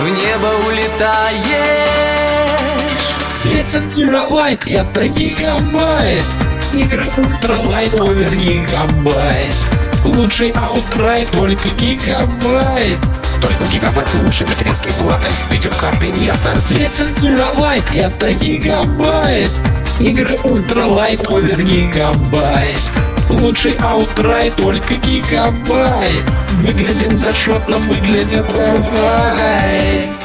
в небо улетаешь. Светит гигабайт, это гигабайт Игры ultralight, over гигабайт Лучший outright, только гигабайт только гигабайт лучше материнской платы Видеокарты не останется Светит гигабайт, это гигабайт Игры ultralight, over гигабайт Лучший outright, только гигабайт. Выглядит зачетно, выглядит рай